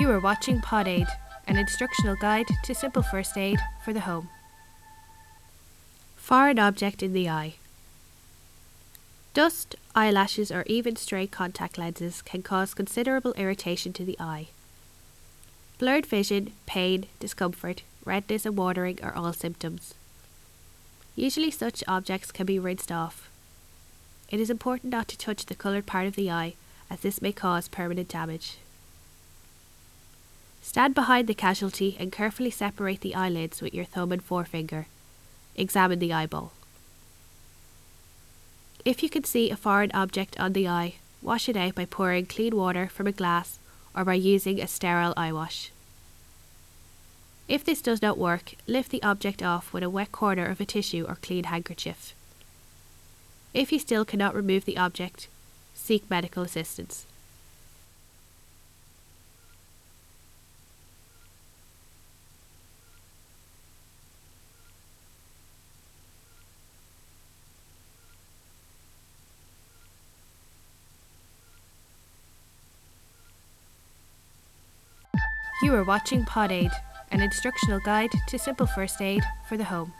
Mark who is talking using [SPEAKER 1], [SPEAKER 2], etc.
[SPEAKER 1] You are watching Pod Aid, an instructional guide to simple first aid for the home. Foreign object in the eye. Dust, eyelashes, or even stray contact lenses can cause considerable irritation to the eye. Blurred vision, pain, discomfort, redness, and watering are all symptoms. Usually, such objects can be rinsed off. It is important not to touch the coloured part of the eye, as this may cause permanent damage. Stand behind the casualty and carefully separate the eyelids with your thumb and forefinger. Examine the eyeball. If you can see a foreign object on the eye, wash it out by pouring clean water from a glass or by using a sterile eye wash. If this does not work, lift the object off with a wet corner of a tissue or clean handkerchief. If you still cannot remove the object, seek medical assistance. You are watching Pod Aid, an instructional guide to simple first aid for the home.